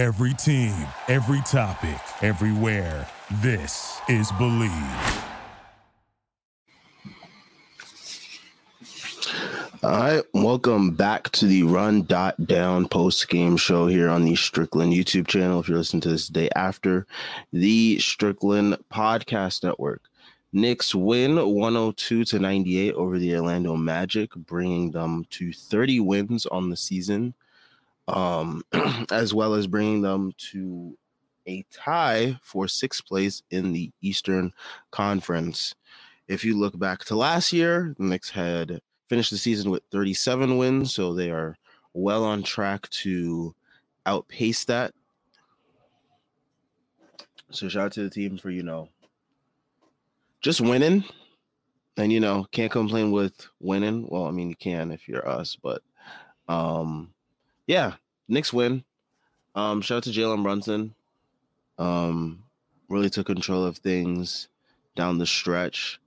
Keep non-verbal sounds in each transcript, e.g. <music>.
Every team, every topic, everywhere. This is Believe. All right, welcome back to the Run Dot Down post game show here on the Strickland YouTube channel. If you're listening to this day after the Strickland Podcast Network, Knicks win 102 to 98 over the Orlando Magic, bringing them to 30 wins on the season um, <clears throat> as well as bringing them to a tie for sixth place in the Eastern Conference. If you look back to last year, the Knicks had finished the season with 37 wins, so they are well on track to outpace that. So shout out to the team for you know just winning, and you know can't complain with winning. Well, I mean you can if you're us, but um yeah, Knicks win. Um, shout out to Jalen Brunson. Um, really took control of things down the stretch.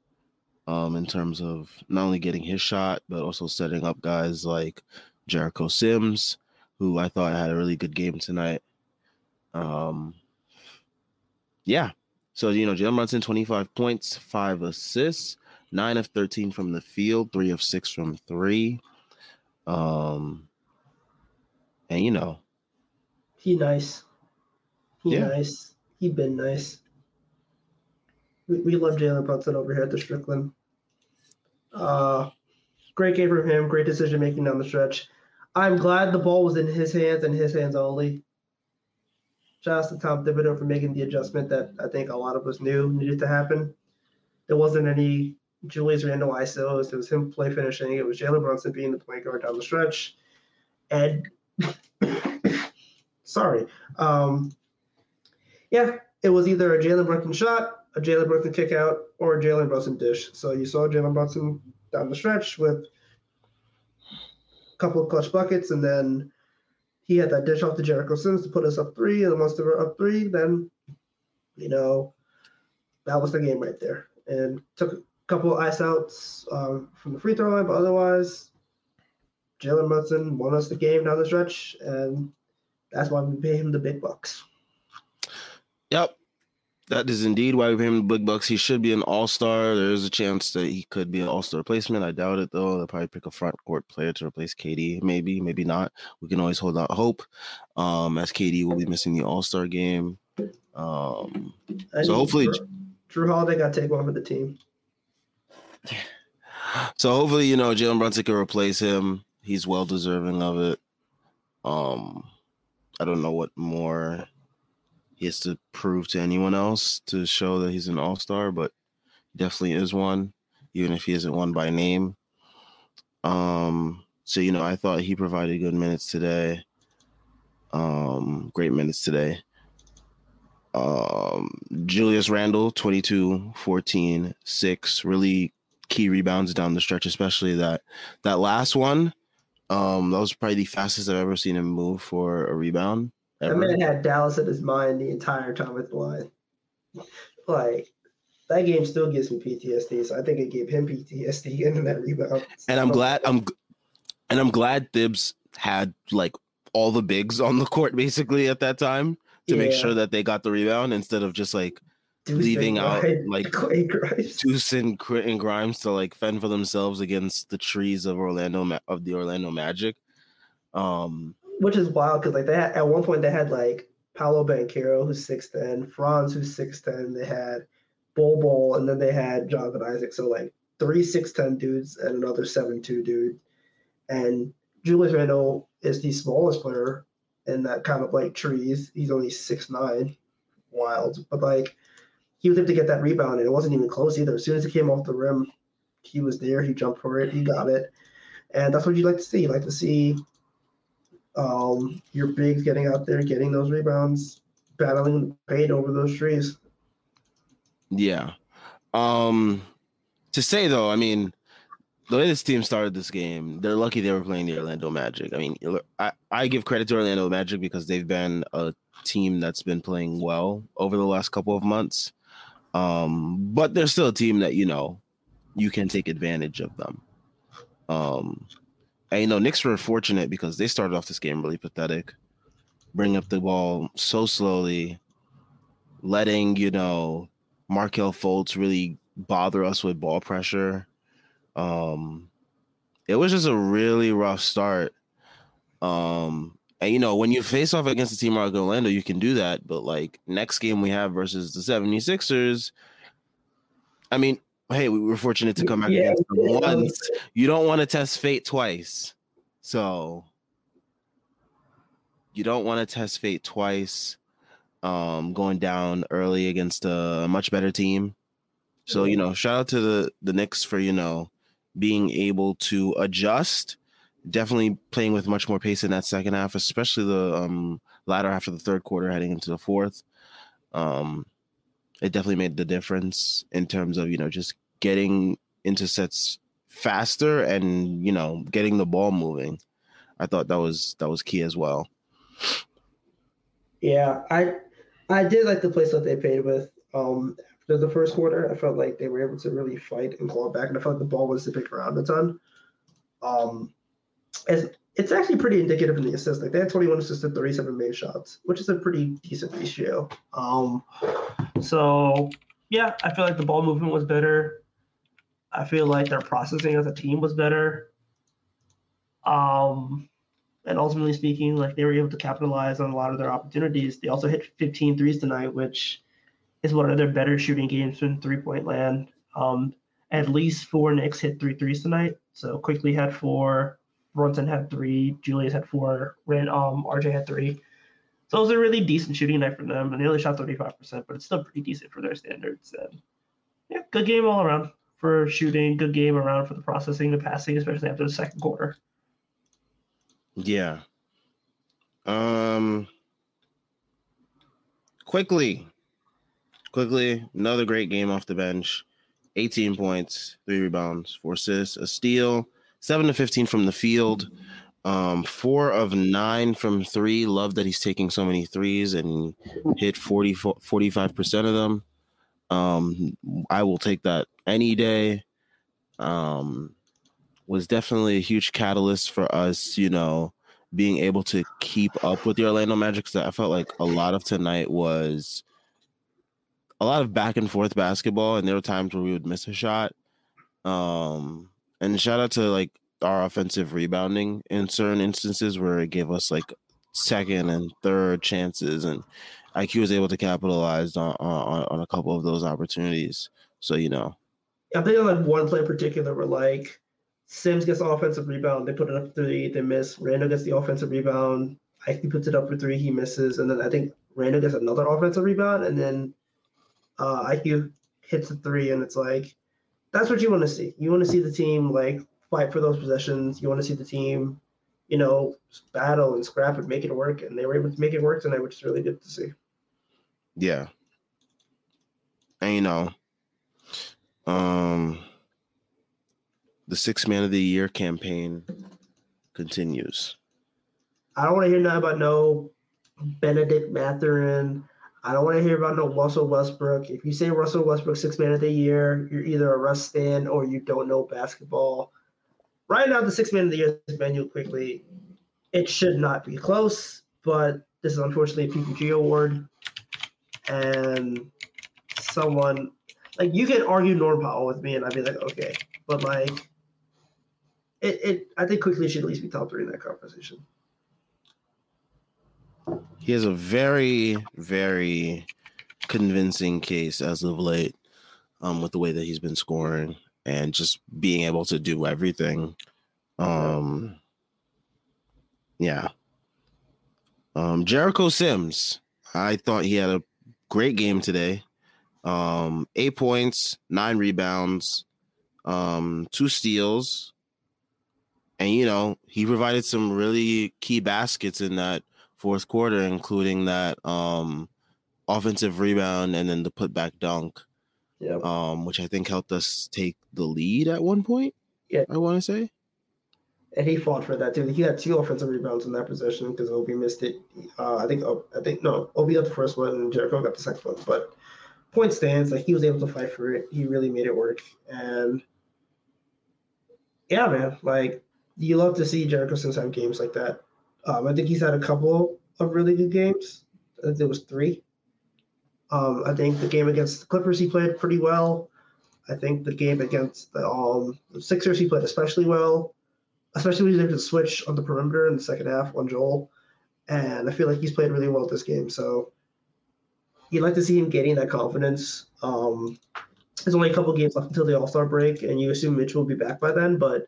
Um, in terms of not only getting his shot, but also setting up guys like Jericho Sims, who I thought had a really good game tonight. Um, yeah. So, you know, Jalen Brunson, 25 points, five assists, nine of 13 from the field, three of six from three. Um, and you know, he nice. He Yeah. nice. He been nice. We, we love Jalen Brunson over here at the Strickland. Uh, great game from him. Great decision making down the stretch. I'm glad the ball was in his hands and his hands only. Shout out to Tom Thibodeau for making the adjustment that I think a lot of us knew needed to happen. There wasn't any Julius Randle ISOs. It was him play finishing. It was Jalen Brunson being the point guard down the stretch. And sorry. Um, yeah, it was either a Jalen Brunson shot, a Jalen Brunson kick out, or a Jalen Brunson dish. So you saw Jalen Brunson down the stretch with a couple of clutch buckets, and then he had that dish off to Jericho Sims to put us up three. And once they were up three, then you know that was the game right there. And took a couple of ice outs um, from the free throw line, but otherwise, Jalen Brunson won us the game down the stretch, and that's why we pay him the big bucks. Yep. That is indeed why we pay him the big bucks. He should be an all star. There is a chance that he could be an all star replacement. I doubt it though. They'll probably pick a front court player to replace KD. Maybe, maybe not. We can always hold out hope. Um, as KD will be missing the all star game. Um, So hopefully- Jrue, Jrue Holiday got to take one for the team. so hopefully, you know, Jalen Brunson can replace him. He's well deserving of it. Um, I don't know what more he has to prove to anyone else to show that he's an all star, but definitely is one, even if he isn't one by name. Um, so you know, I thought he provided good minutes today. Um, great minutes today. Um, Julius Randle, 22, 14, 6, really key rebounds down the stretch, especially that that last one. Um, that was probably the fastest I've ever seen him move for a rebound. That ever. man had Dallas in his mind the entire time with the line. Like that game still gives me PTSD, so I think it gave him PTSD getting <laughs> that rebound. and I'm glad I'm and I'm glad Thibs had like all the bigs on the court basically at that time to make sure that they got the rebound instead of just like Deuce leaving out, <laughs> like, Clay Grimes. Deuce and, and Grimes to like fend for themselves against the trees of Orlando of the Orlando Magic. Um, which is wild because like they had, at one point they had like Paolo Banchero who's six ten, Franz who's six ten. They had Bol Bol, and then they had Jonathan Isaac. So like three six ten dudes and another seven two dude. And Julius Randle is the smallest player in that kind of like trees. He's only six nine, wild, but like he was able to get that rebound and it wasn't even close either. As soon as it came off the rim, he was there. He jumped for it. He got it, and that's what you like to see. You like to see um, your bigs getting out there, getting those rebounds, battling paint over those trees. yeah. Um, to say though, I mean, the way this team started this game, they're lucky they were playing the Orlando Magic. I mean, I, I give credit to Orlando Magic because they've been a team that's been playing well over the last couple of months. Um, but they're still a team that you know you can take advantage of them. Um, and you know, Knicks were fortunate because they started off this game really pathetic. bring up the ball so slowly, letting you know Markelle Fultz really bother us with ball pressure. Um, it was just a really rough start. Um, and you know, when you face off against a team like Orlando, you can do that. But like next game we have versus the 76ers, I mean, hey, we were fortunate to come back yeah, against them once. You don't want to test fate twice. So you don't want to test fate twice. Um, going down early against a much better team. So, you know, shout out to the the Knicks for, you know, being able to adjust definitely playing with much more pace in that second half, especially the um, latter half of the third quarter heading into the fourth. Um, it definitely made the difference in terms of you know just getting into sets faster and you know getting the ball moving. I thought that was that was key as well. Yeah, I I did like the place that they played with. Um, after the first quarter, I felt like they were able to really fight and claw back, and I felt like the ball was to pick around a ton. Um, it's, it's actually pretty indicative in the assists. Like they had 21 assists to 37 made shots, which is a pretty decent ratio. Um, so yeah, I feel like the ball movement was better. I feel like their processing as a team was better. Um, and ultimately speaking, like they were able to capitalize on a lot of their opportunities. They also hit 15 threes tonight, which is one of their better shooting games in three point land. Um, at least four Knicks hit three threes tonight. So Quickley had four, Brunson had three, Julius had four, Ran um RJ had three. So it was a really decent shooting night for them, and they only shot 35%, but it's still pretty decent for their standards. And yeah, good game all around for shooting, good game around for the processing, the passing, especially after the second quarter. Yeah. Um Quickley. Quickley, another great game off the bench. 18 points, three rebounds, four assists, a steal, seven to 15 from the field. Um, four of nine from three. Love that he's taking so many threes and hit 40, 45% of them. Um, I will take that any day. Um, was definitely a huge catalyst for us, you know, being able to keep up with the Orlando Magic. Because I felt like a lot of tonight was a lot of back and forth basketball, and there were times where we would miss a shot. Um, and shout out to like our offensive rebounding in certain instances where it gave us like second and third chances, and IQ was able to capitalize on on, on a couple of those opportunities. So you know, I think on like one play in particular where like Sims gets the offensive rebound, they put it up three, they miss. Randle gets the offensive rebound, IQ puts it up for three, he misses, and then I think Randle gets another offensive rebound, and then uh, IQ hits a three, and it's like that's what you want to see. You want to see the team like fight for those possessions. You want to see the team, you know, battle and scrap and make it work. And they were able to make it work tonight, which is really good to see. Yeah. And you know, um the six man of the year campaign continues. I don't want to hear nothing about no Bennedict Mathurin. I don't want to hear about no Russell Westbrook. If you say Russell Westbrook six man of the year, you're either a Russ stand or you don't know basketball. Right now, the six man of the year is Manuel Quickley. It should not be close, but this is unfortunately a PPG award. And someone like you can argue Norm Powell with me, and I'd be like, okay, but like, it, it I think Quickley should at least be top three in that conversation. He has a very, very convincing case as of late, um, with the way that he's been scoring and just being able to do everything. Um, yeah. Um, Jericho Sims, I thought he had a great game today. Um, eight points, nine rebounds, um, two steals, and you know he provided some really key baskets in that fourth quarter, including that um offensive rebound and then the putback dunk. Yeah. Um, which I think helped us take the lead at one point. Yeah. I want to say. And he fought for that too. He had two offensive rebounds in that possession because Obi missed it. Uh, I think I think no, Obi got the first one and Jericho got the second one. But point stands, like he was able to fight for it. He really made it work. And yeah, man, like you love to see Jericho Sims have games like that. Um, I think he's had a couple of really good games. I think there was three. Um, I think the game against the Clippers he played pretty well. I think the game against the, um, Sixers he played especially well, especially when he did the switch on the perimeter in the second half on Joel. And I feel like he's played really well this game. So you'd like to see him getting that confidence. Um, there's only a couple games left until the All Star break, and you assume Mitchell will be back by then. But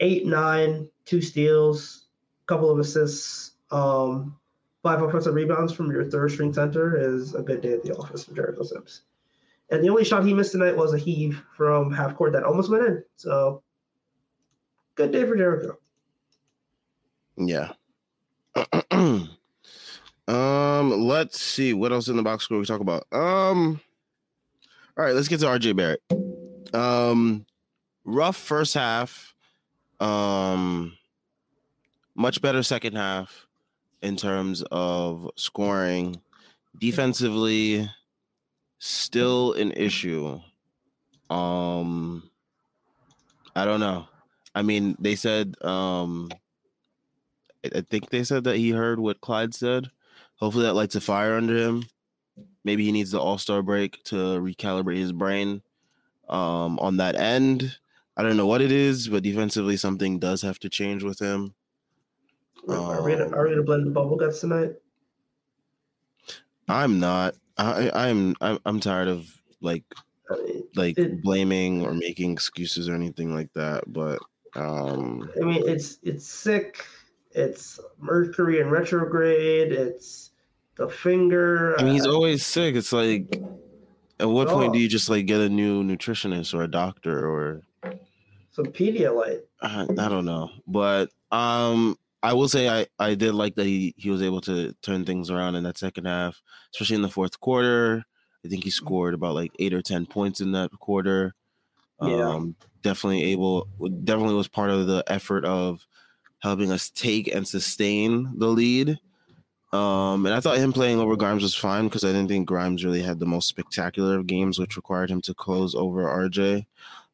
eight, nine, two steals, couple of assists, um, five offensive rebounds from your third string center is a good day at the office for Jericho Sims. And the only shot he missed tonight was a heave from half court that almost went in. So good day for Jericho. Yeah. <clears throat> um, let's see what else in the box score we talk about. Um, all right, let's get to RJ Barrett. Um, rough first half. Um, much better second half in terms of scoring. Defensively, still an issue. Um, I don't know. I mean, they said, um, I think they said that he heard what Clyde said. Hopefully, that lights a fire under him. Maybe he needs the All Star break to recalibrate his brain um, on that end. I don't know what it is, but defensively, something does have to change with him. Are we gonna, are we gonna blend the bubble guts tonight? I'm not. I, I'm I'm I'm tired of like like it- blaming or making excuses or anything like that. But um I mean, it's it's sick. It's Mercury in retrograde. It's the finger. I mean he's uh, always sick. It's like at what point do you just like get a new nutritionist or a doctor or some Pedialyte. I, I don't know. But um I will say I, I did like that he, he was able to turn things around in that second half, especially in the fourth quarter. I think he scored about like eight or ten points in that quarter. Yeah. Um, definitely able, definitely was part of the effort of helping us take and sustain the lead. Um, and I thought him playing over Grimes was fine because I didn't think Grimes really had the most spectacular of games, which required him to close over RJ.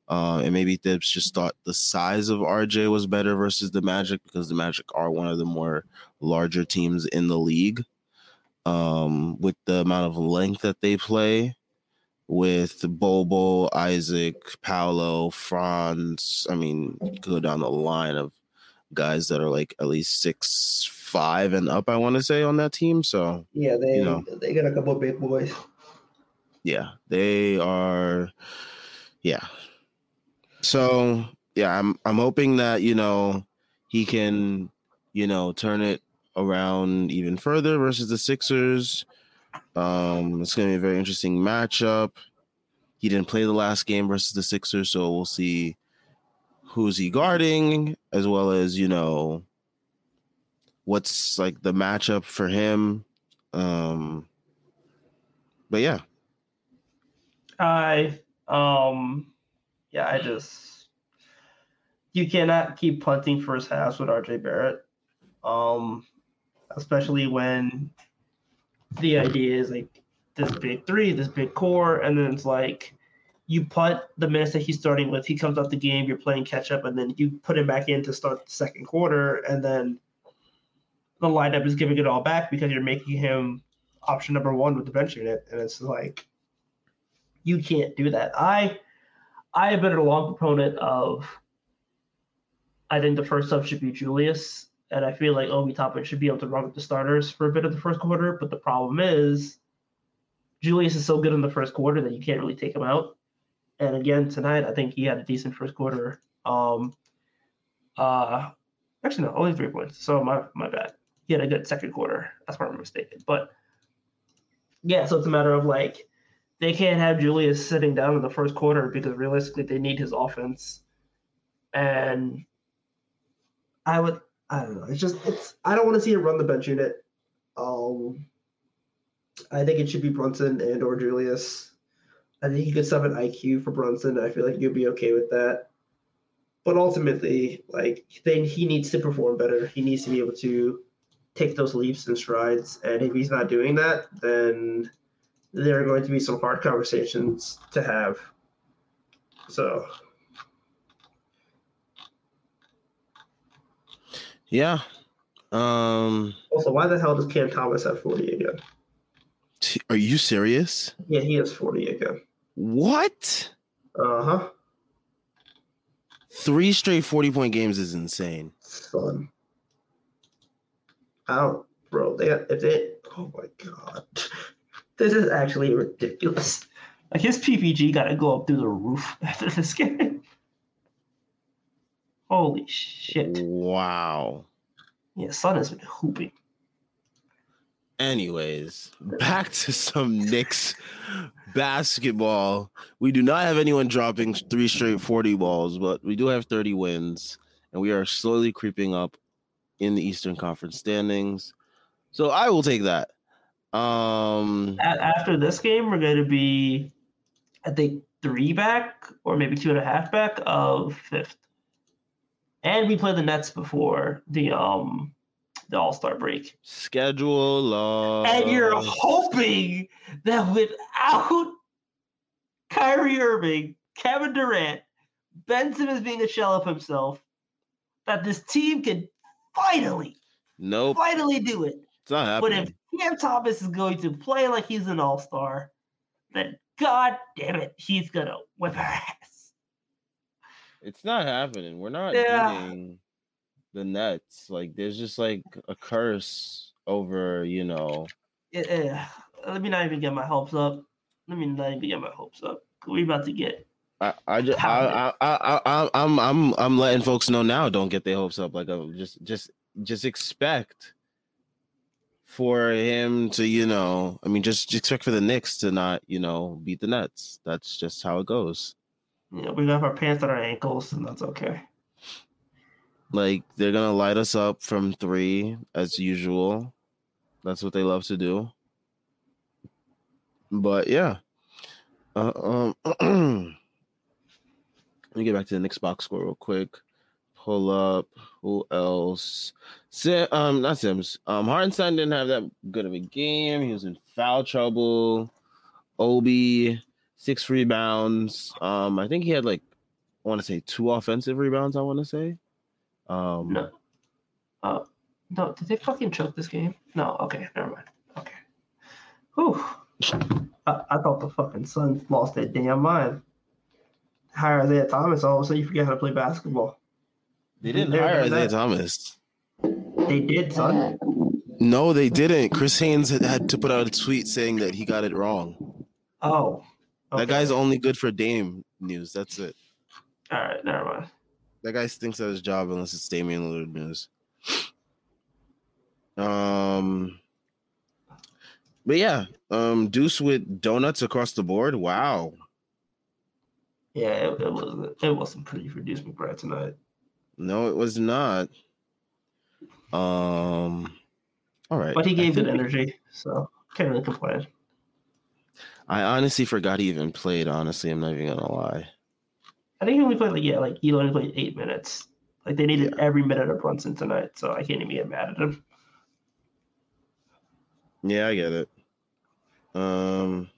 Uh, and maybe Thibs just thought the size of RJ was better versus the Magic because the Magic are one of the more larger teams in the league. Um, with the amount of length that they play, with Bobo, Isaac, Paolo, Franz. I mean, go down the line of guys that are like at least six five and up. I want to say on that team. So Yeah, they You know. they got a couple of big boys. yeah, they are. Yeah. So yeah, I'm I'm hoping that you know he can you know turn it around even further versus the Sixers. Um, it's gonna be a very interesting matchup. He didn't play the last game versus the Sixers, so we'll see who's he guarding, as well as you know what's like the matchup for him. Um, but yeah, I um yeah, I just you cannot keep punting first halves with RJ Barrett. Um especially when the idea is like this big three, this big core, and then it's like you punt the minutes that he's starting with, he comes out the game, you're playing catch up, and then you put him back in to start the second quarter, and then the lineup is giving it all back because you're making him option number one with the bench unit, and it's like you can't do that. I I have been a long proponent of I think the first sub should be Julius, and I feel like Obi Toppin should be able to run with the starters for a bit of the first quarter. But the problem is Julius is so good in the first quarter that you can't really take him out. And again tonight, I think he had a decent first quarter. Um, uh, actually no, only three points. So my my bad. He had a good second quarter. That's where I'm mistaken. But yeah, so it's a matter of like they can't have Julius sitting down in the first quarter because realistically they need his offense. And I would I don't know. It's just it's I don't want to see it run the bench unit. Um I think it should be Brunson and or Julius. I think you could sub an IQ for Brunson. I feel like you'd be okay with that. But ultimately, like then he needs to perform better. He needs to be able to take those leaps and strides. And if he's not doing that, then there are going to be some hard conversations to have. So yeah. Um, Also, why the hell does Cam Thomas have 40 again? are you serious? Yeah, he has 40 again. What? Uh huh. Three straight 40 point games is insane. Son. I don't, bro. They if they. Oh my god, this is actually ridiculous. Like his PPG got to go up through the roof <laughs> after this game. Holy shit! Wow. Yeah, Son has been hooping. Anyways, back to some Knicks basketball. We do not have anyone dropping three straight 40 balls, but we do have 30 wins, and we are slowly creeping up in the Eastern Conference standings. So I will take that. Um A- after this game, we're going to be, I think, three back or maybe two and a half back of fifth. And we play the Nets before the um the All Star break. schedule loss. And you're hoping that without <laughs> Kyrie Irving, Kevin Durant, Ben Simmons being a shell of himself, that this team can finally, Nope, finally do it. it's not But happening. if Cam Thomas is going to play like he's an all star, then god damn it, he's gonna whip our ass. It's not happening. We're not Yeah. the Nets. Like there's just like a curse over, you know. Eh, Let me not even get my hopes up. Let me not even get my hopes up. We about to get I, I just I, I, I, I, I'm I'm I'm letting folks know now. Don't get their hopes up. Like uh, just just just expect for him to, you know. I mean, just, just expect for the Knicks to not, you know, beat the Nets. That's just how it goes. know, we have our pants at our ankles, and that's okay. Like they're gonna light us up from three as usual. That's what they love to do. But yeah. Uh, um <clears throat> let me get back to the Knicks box score real quick. Pull up who else? Sim, um, not Sims. Um, Hartenstein didn't have that good of a game. He was in foul trouble. Obi, six rebounds. Um, I think he had like I want to say two offensive rebounds. I want to say. Um, No. Uh, no, did they fucking choke this game? No, okay, never mind. Okay. Whew. I, I thought the fucking Suns lost their damn mind. Hire Isaiah Thomas, all of a sudden you forget how to play basketball. They didn't They're- hire Isaiah that- Thomas. They did, son. No, they didn't. Chris Haynes had, had to put out a tweet saying that he got it wrong. Oh. That guy's only good for Dame news. That's it. All right, never mind. That guy stinks at his job unless it's Damian Lillard news. Um, but yeah, um, Deuce with donuts across the board. Wow. Yeah, it, it was it wasn't pretty for Deuce McBride tonight. No, it was not. Um, all right. But he gave good think- energy, so can't really complain. I honestly forgot he even played. Honestly, I'm not even gonna lie. I think he only played like yeah, like he only played eight minutes. Like they needed every minute of Brunson tonight, so I can't even get mad at him. Yeah, I get it. Um,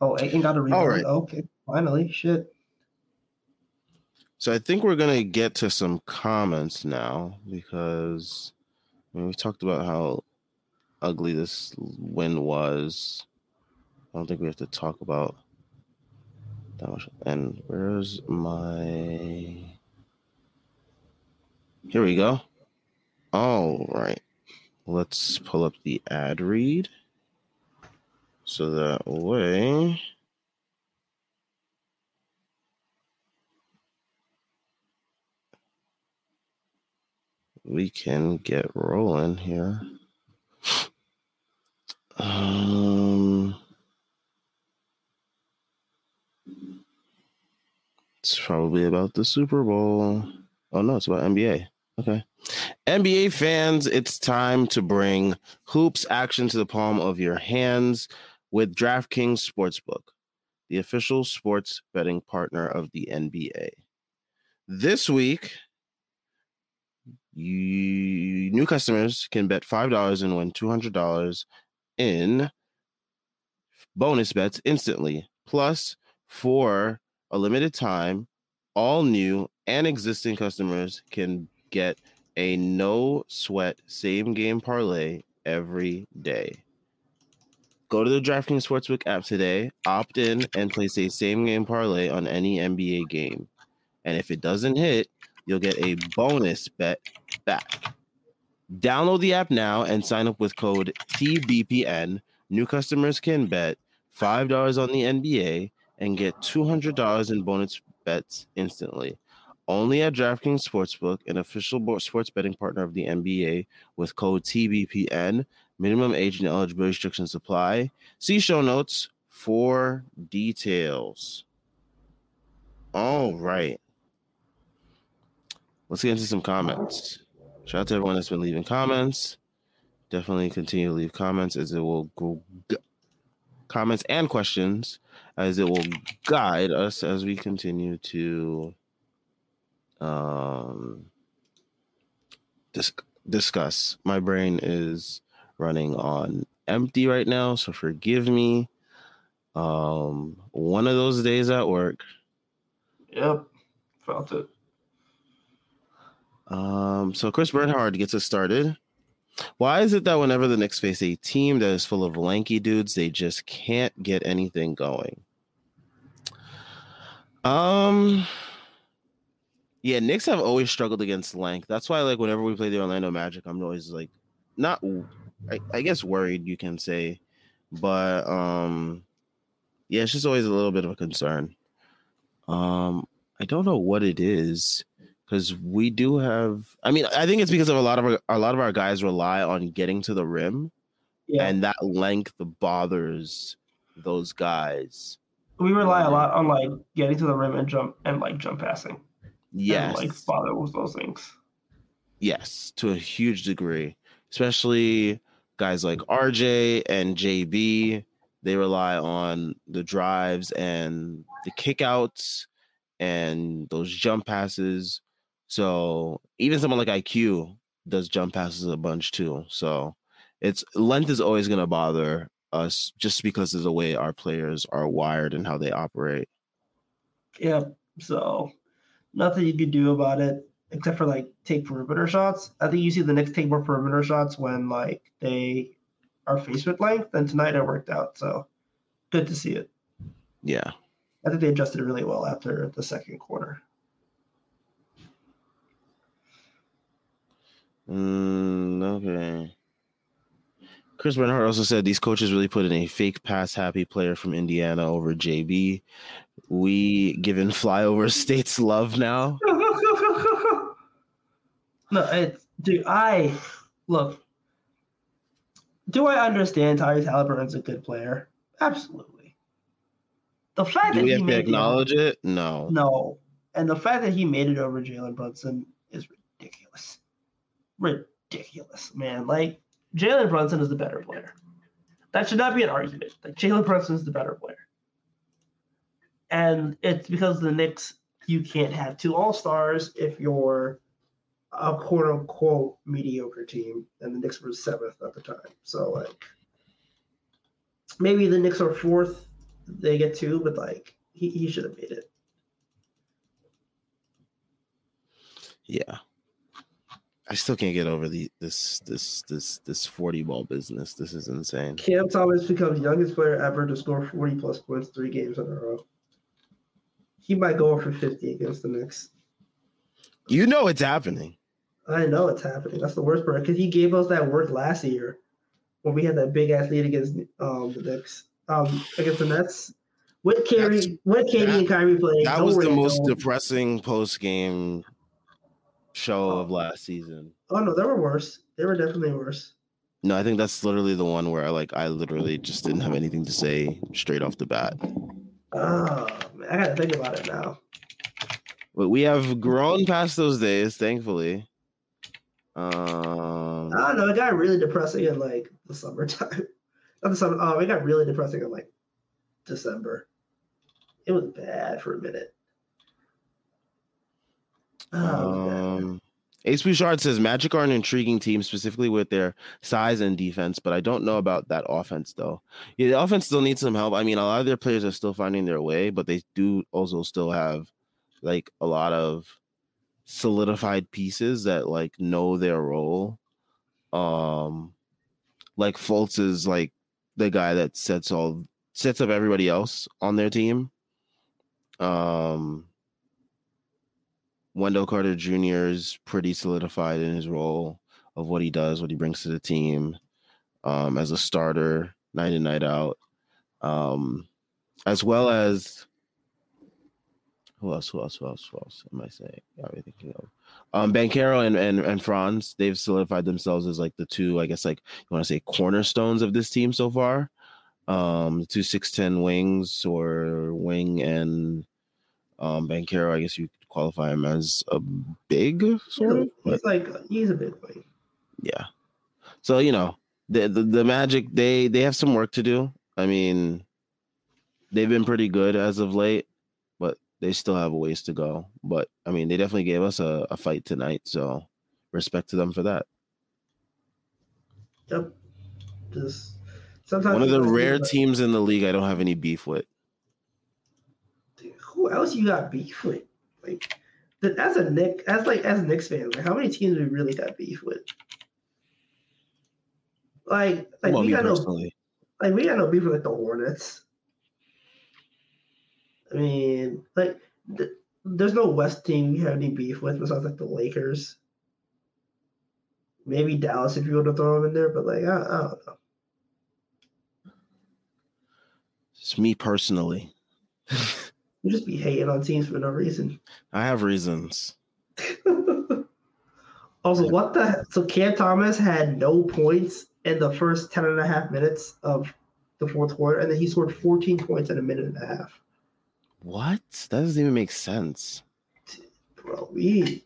Oh, Ayton got a rebound. right. Okay, finally, shit. So I think we're gonna get to some comments now because I mean, we talked about how ugly this win was. I don't think we have to talk about that much. And where's my? Here we go. All right, let's pull up the ad read so that way. We can get rolling here. Um, it's probably about the Super Bowl. Oh no, it's about NBA. Okay. NBA fans, it's time to bring hoops action to the palm of your hands with DraftKings Sportsbook, the official sports betting partner of the NBA. This week, you new customers can bet five dollars and win two hundred dollars in bonus bets instantly. Plus, for a limited time, all new and existing customers can get a no sweat same game parlay every day. Go to the DraftKings Sportsbook app today, opt in, and place a same game parlay on any NBA game. And if it doesn't hit, you'll get a bonus bet back. Download the app now and sign up with code TBPN. New customers can bet $5 on the NBA and get $200 in bonus bets instantly. Only at DraftKings Sportsbook, an official sports betting partner of the NBA, with code TBPN. Minimum age and eligibility restrictions apply. See show notes for details. All right. Let's get into some comments. Shout out to everyone that's been leaving comments. Definitely continue to leave comments as it will go comments and questions as it will guide us as we continue to um dis- discuss. My brain is running on empty right now, so forgive me. Um one of those days at work. Yep. Felt it. Um, so Chris Bernhard gets us started. Why is it that whenever the Knicks face a team that is full of lanky dudes, they just can't get anything going? Um, yeah, Knicks have always struggled against length. That's why, like, whenever we play the Orlando Magic, I'm always like, not, I, I guess, worried. You can say, but um, yeah, it's just always a little bit of a concern. Um, I don't know what it is because we do have. I mean, I think it's because of a lot of our, a lot of our guys rely on getting to the rim, Yeah. and that length bothers those guys. we rely a lot on um, like getting to the rim and jump and like jump passing. Yes, And, like bother with those things. yes, to a huge degree, especially guys like RJ and JB. They rely on the drives and the kickouts and those jump passes. So even someone like IQ does jump passes a bunch too. So it's length is always going to bother us just because of the way our players are wired and how they operate. Yeah. So nothing you could do about it except for like take perimeter shots. I think you see the Knicks take more perimeter shots when like they are faced with length. And tonight it worked out. So good to see it. Yeah. I think they adjusted really well after the second quarter. Mm, okay. Chris Bernhardt also said these coaches really put in a fake pass happy player from Indiana over JB. We given flyover <laughs> states love now. <laughs> no, it's dude. I look. Do I understand Tyrese Halliburton's a good player? Absolutely. The fact Do that we he have to acknowledge it? No. No, and the fact that he made it over Jalen Brunson is ridiculous. Ridiculous, man. Like Jalen Brunson is the better player. That should not be an argument. Like Jalen Brunson is the better player, and it's because the Knicks you can't have two All Stars if you're a quote unquote mediocre team, and the Knicks were seventh at the time. So like maybe the Knicks are fourth, they get two, but like he, he should have made it. Yeah. I still can't get over the this this this this 40 ball business. This is insane. Cam Thomas becomes youngest player ever to score 40 plus points three games in a row. He might go for 50 against the Knicks. You know it's happening. I know it's happening. That's the worst part because he gave us that work last year when we had that big ass lead against um, the Knicks, um, against the Nets. With Kyrie, with KD that- and Kyrie playing, That was the most depressing post game show of last season. Oh no, they were worse. They were definitely worse. No, I think that's literally the one where I like I literally just didn't have anything to say straight off the bat. Oh man, I gotta think about it now. But we have grown past those days, thankfully. Um, I don't know. It got really depressing in like the summertime. <laughs> Not the summer. Oh, it got really depressing in like December. It was bad for a minute. Oh, it was bad. um, Ace Bouchard says Magic are an intriguing team, specifically with their size and defense, but I don't know about that offense though. Yeah, the offense still needs some help. I mean, a lot of their players are still finding their way, but they do also still have like a lot of solidified pieces that like know their role. Um, like Fultz is like the guy that sets all sets up everybody else on their team. Um, Wendell Carter Jr. is pretty solidified in his role of what he does, what he brings to the team um, as a starter, night in, night out, um, as well as who else? Who else? Who else? Who else am I saying? Are we thinking of? Um, Banchero and, and and Franz, they've solidified themselves as like the two, I guess, like you want to say cornerstones of this team so far. Um, the two six ten wings or wing and um Banchero, I guess you qualify him as a big sort of. He's like he's a big wing. Yeah. So you know the, the the Magic they they have some work to do. I mean, they've been pretty good as of late but they still have a ways to go. But I mean, they definitely gave us a, a fight tonight. So respect to them for that. Yep. Just sometimes one of the rare teams in the league I don't have any beef with. who else you got beef with? Like as a Knick, as like as a Knicks fan, like how many teams we really got beef with? Like, like well, we got personally. no, like we got no beef with like the Hornets. I mean, like, th- there's no West team you have any beef with besides like the Lakers. Maybe Dallas if you want to throw them in there, but like, I, I don't know. It's me personally. <laughs> you just be hating on teams for no reason. I have reasons. <laughs> also, what the so Cam Thomas had no points in the first 10 and a half minutes of the fourth quarter, and then he scored 14 points in a minute and a half. What? That doesn't even make sense. Bro, we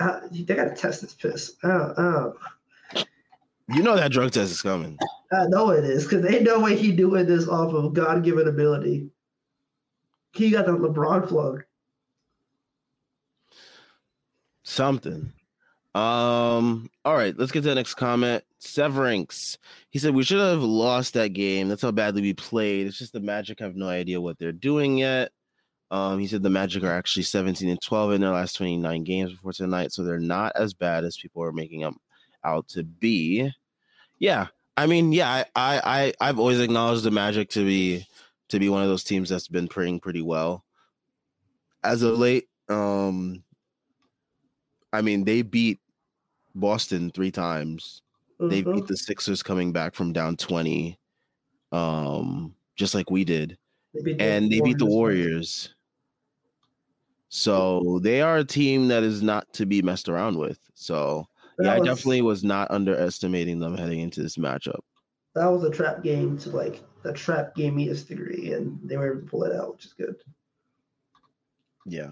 uh, they gotta test this piss. Oh, oh. You know that drug test is coming. I know it is because ain't no way he doing this off of God given ability. He got the LeBron plug. Something. Um, all right, let's get to the next comment. Severinks. He said we should have lost that game. That's how badly we played. It's just the Magic have no idea what they're doing yet. Um, he said the Magic are actually 17 and 12 in their last 29 games before tonight, so they're not as bad as people are making them out to be. Yeah, I mean, yeah, I, I, I've always acknowledged the Magic to be to be one of those teams that's been playing pretty well as of late. Um, I mean, they beat Boston three times. Mm-hmm. They beat the Sixers coming back from down 20, um, just like we did. They and they beat the Warriors. So they are a team that is not to be messed around with. So that yeah, was, I definitely was not underestimating them heading into this matchup. That was a trap game to like the trap gave me this degree, and they were able to pull it out, which is good. Yeah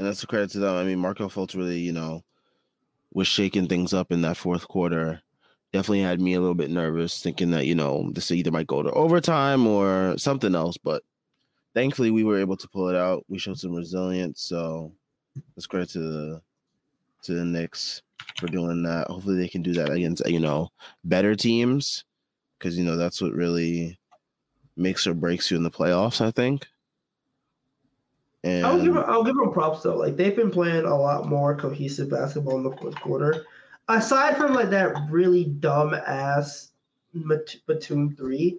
and that's a credit to them. I mean, Markelle Fultz really, you know, was shaking things up in that fourth quarter. Definitely had me a little bit nervous, thinking that you know this either might go to overtime or something else. But thankfully, we were able to pull it out. We showed some resilience, so let's credit to the to the Knicks for doing that. Hopefully, they can do that against you know better teams, because you know that's what really makes or breaks you in the playoffs. I think. And I'll give I'll give them props though. Like they've been playing a lot more cohesive basketball in the fourth quarter. Aside from like that really dumb ass Batum three,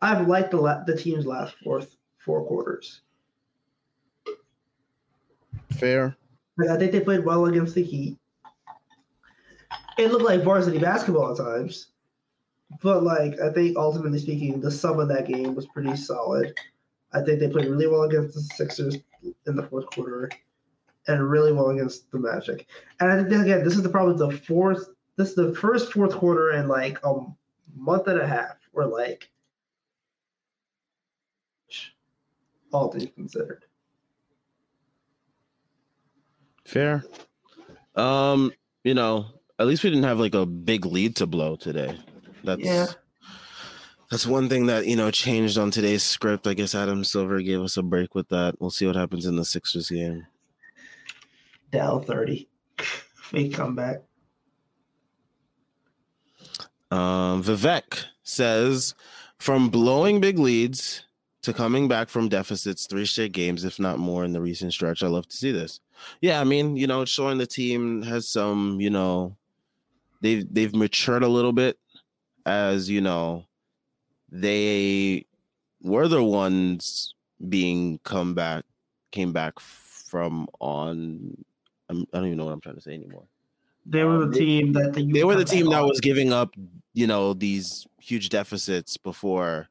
I've liked the la- the team's last fourth four quarters. Fair. Like, I think they played well against the Heat. It looked like varsity basketball at times, but like I think ultimately speaking, the sum of that game was pretty solid. I think they played really well against the Sixers in the fourth quarter and really well against the Magic. And I think again, this is the probably the fourth this is the first fourth quarter in like a month and a half where like all things considered. Fair. Um, you know, at least we didn't have like a big lead to blow today. That's yeah. That's one thing that you know changed on today's script. I guess Adam Silver gave us a break with that. We'll see what happens in the Sixers game. Down thirty, <laughs> fake comeback. Um, Vivek says, from blowing big leads to coming back from deficits three straight games, if not more, in the recent stretch. I love to see this. Yeah, I mean, you know, showing the team has some, you know, they've they've matured a little bit as you know they were the ones being come back came back from on I'm, I do not even know what I'm trying to say anymore. They were the um, team that the they were the team that was giving up, you know, these huge deficits before.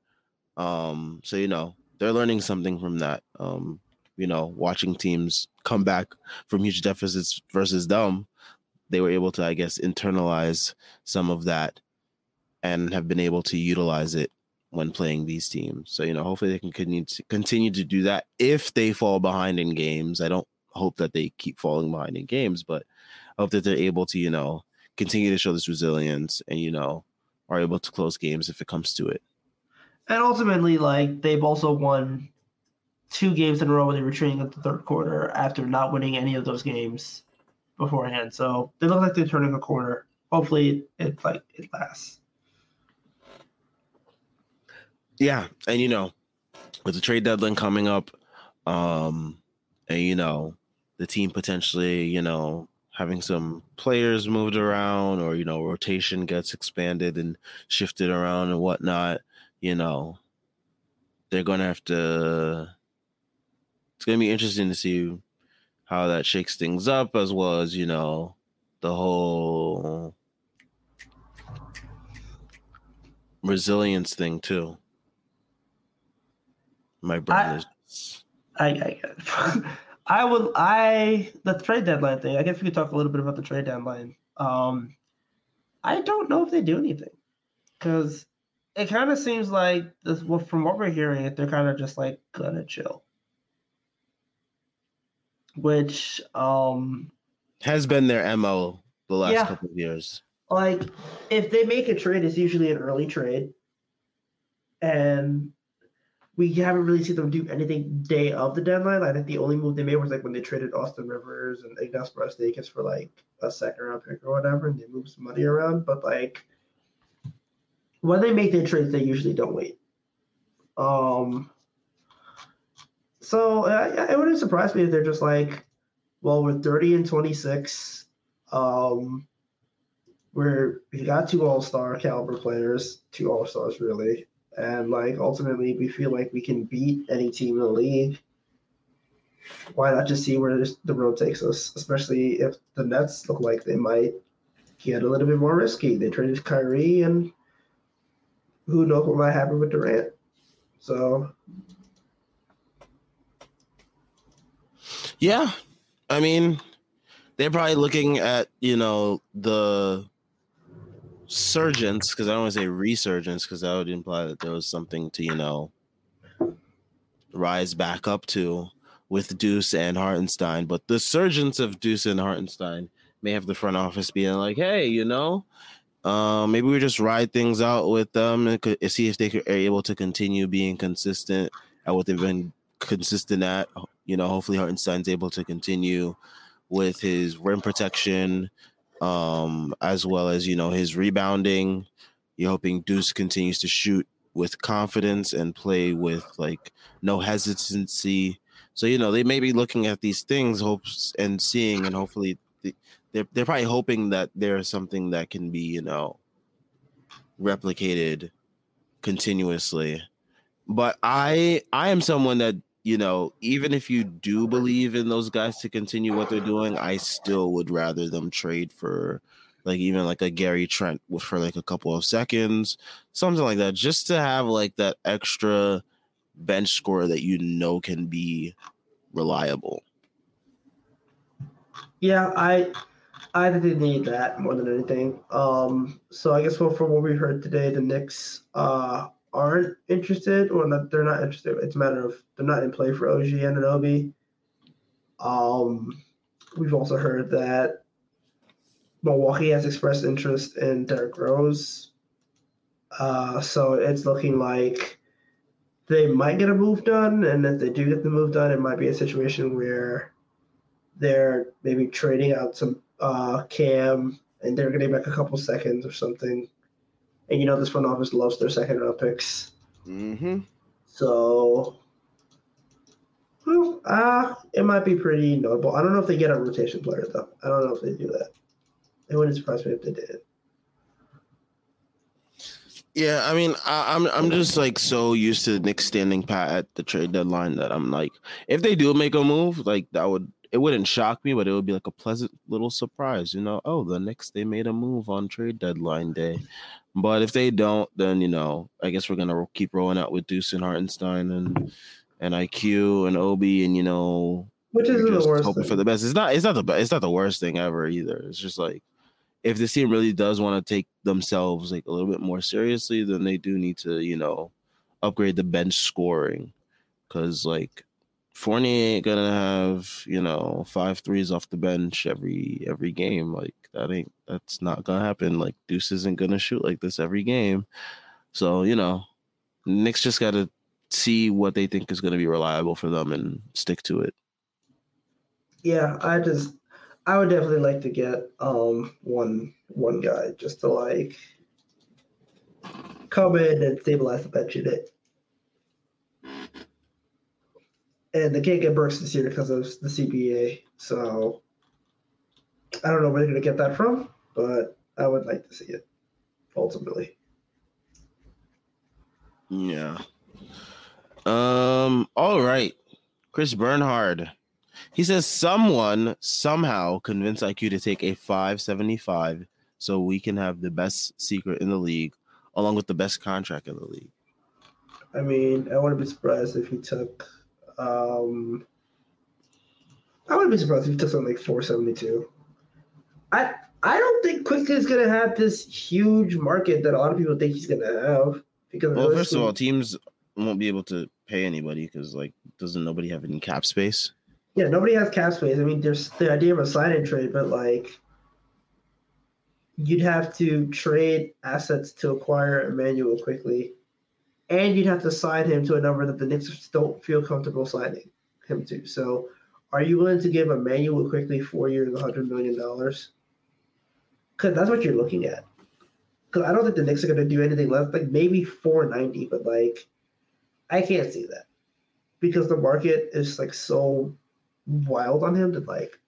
Um, so you know they're learning something from that. Um, you know, watching teams come back from huge deficits versus them, they were able to, I guess, internalize some of that and have been able to utilize it when playing these teams. So, you know, hopefully they can continue to continue to do that if they fall behind in games. I don't hope that they keep falling behind in games, but I hope that they're able to, you know, continue to show this resilience and, you know, are able to close games if it comes to it. And ultimately, like they've also won two games in a row when they were training at the third quarter after not winning any of those games beforehand. So they look like they're turning a corner. Hopefully, it like it lasts. Yeah, and you know, with the trade deadline coming up, um, and you know, the team potentially, you know, having some players moved around or you know, rotation gets expanded and shifted around and whatnot, you know, they're gonna have to. It's gonna be interesting to see how that shakes things up, as well as you know, the whole resilience thing too. My brain is. I, I, <laughs> I would. I the trade deadline thing. I guess we could talk a little bit about the trade deadline. Um, I don't know if they do anything because it kind of seems like this. Well, from what we're hearing, they're kind of just like gonna chill, which um has been their mo the last yeah, couple of years. Like, if they make a trade, it's usually an early trade, and we haven't really seen them do anything day of the deadline. I think the only move they made was like when they traded Austin Rivers and Ignas Brazdeikis for like a second round pick or whatever, and they moved some money around. But like when they make their trades, they usually don't wait. Um. So uh, it wouldn't surprise me if they're just like, well, we're thirty and twenty six. Um, we're we got two All Star caliber players, two All Stars really and like ultimately we feel like we can beat any team in the league. Why not just see where the road takes us? Especially if the Nets look like they might get a little bit more risky. They traded Kyrie, and who knows what might happen with Durant. So, yeah, I mean, they're probably looking at you know the surgence because I don't want to say resurgence because that would imply that there was something to you know rise back up to with Deuce and Hartenstein. But the surgence of Deuce and Hartenstein may have the front office being like, hey, you know, uh, maybe we just ride things out with them and see if they are able to continue being consistent at what they've been consistent at. You know, hopefully Hartenstein's able to continue with his rim protection, um, as well as you know his rebounding. You're hoping Deuce continues to shoot with confidence and play with like no hesitancy. So you know they may be looking at these things, hopes and seeing, and hopefully they're they're probably hoping that there's something that can be you know replicated continuously. But I I am someone that you know, even if you do believe in those guys to continue what they're doing, I still would rather them trade for like even like a Gary Trent for like a couple of seconds, something like that, just to have like that extra bench score that you know can be reliable. Yeah, I I didn't need that more than anything. Um, so I guess well, from what we heard today, the Knicks uh, aren't interested or not they're not interested. It's a matter of they're not in play for OG Anunoby. Um, we've also heard that Milwaukee has expressed interest in Derrick Rose. Uh, so it's looking like they might get a move done, and if they do get the move done, it might be a situation where they're maybe trading out some uh, Cam and they're getting back a couple seconds or something and you know this front office loves their second round picks. Mm-hmm. So, well, uh, it might be pretty notable. I don't know if they get a rotation player though. I don't know if they do that. It wouldn't surprise me if they did. Yeah, I mean, I, I'm I'm just like so used to Knicks standing pat at the trade deadline that I'm like, if they do make a move, like that would it wouldn't shock me, but it would be like a pleasant little surprise, you know. Oh, the Knicks they made a move on trade deadline day, but if they don't, then you know, I guess we're gonna keep rolling out with Deuce and Hartenstein and and IQ and Obi, and you know, which is the worst. Hoping thing. for the best. It's not. It's not the. Best, it's not the worst thing ever either. It's just like if this team really does want to take themselves like a little bit more seriously, then they do need to, you know, upgrade the bench scoring. Cause like Fournier ain't gonna have, you know, five threes off the bench every every game. Like that ain't that's not gonna happen. Like Deuce isn't gonna shoot like this every game. So, you know, Knicks just gotta see what they think is gonna be reliable for them and stick to it. Yeah, I just I would definitely like to get um one one guy just to like come in and stabilize the bench unit. And they can't get Burks this year because of the CBA. So I don't know where they're gonna get that from, but I would like to see it ultimately. Yeah. Um, all right. Chris Bernhard he says someone somehow convinced IQ to take a 575 so we can have the best secret in the league along with the best contract in the league. I mean, I wouldn't be surprised if he took um I wouldn't be surprised if he took something like 472. I I don't think Quickley is gonna have this huge market that a lot of people think he's gonna have. Because well, first of all, teams won't be able to pay anybody because like doesn't nobody have any cap space? Yeah, nobody has cap space. I mean, there's the idea of a sign and trade, but like you'd have to trade assets to acquire Immanuel Quickley, and you'd have to sign him to a number that the Knicks don't feel comfortable signing him to. So, are you willing to give Immanuel Quickley four years, hundred million dollars? Because that's what you're looking at. Because I don't think the Knicks are going to do anything less, like maybe four ninety, but like I can't see that because the market is like so wild on him to like.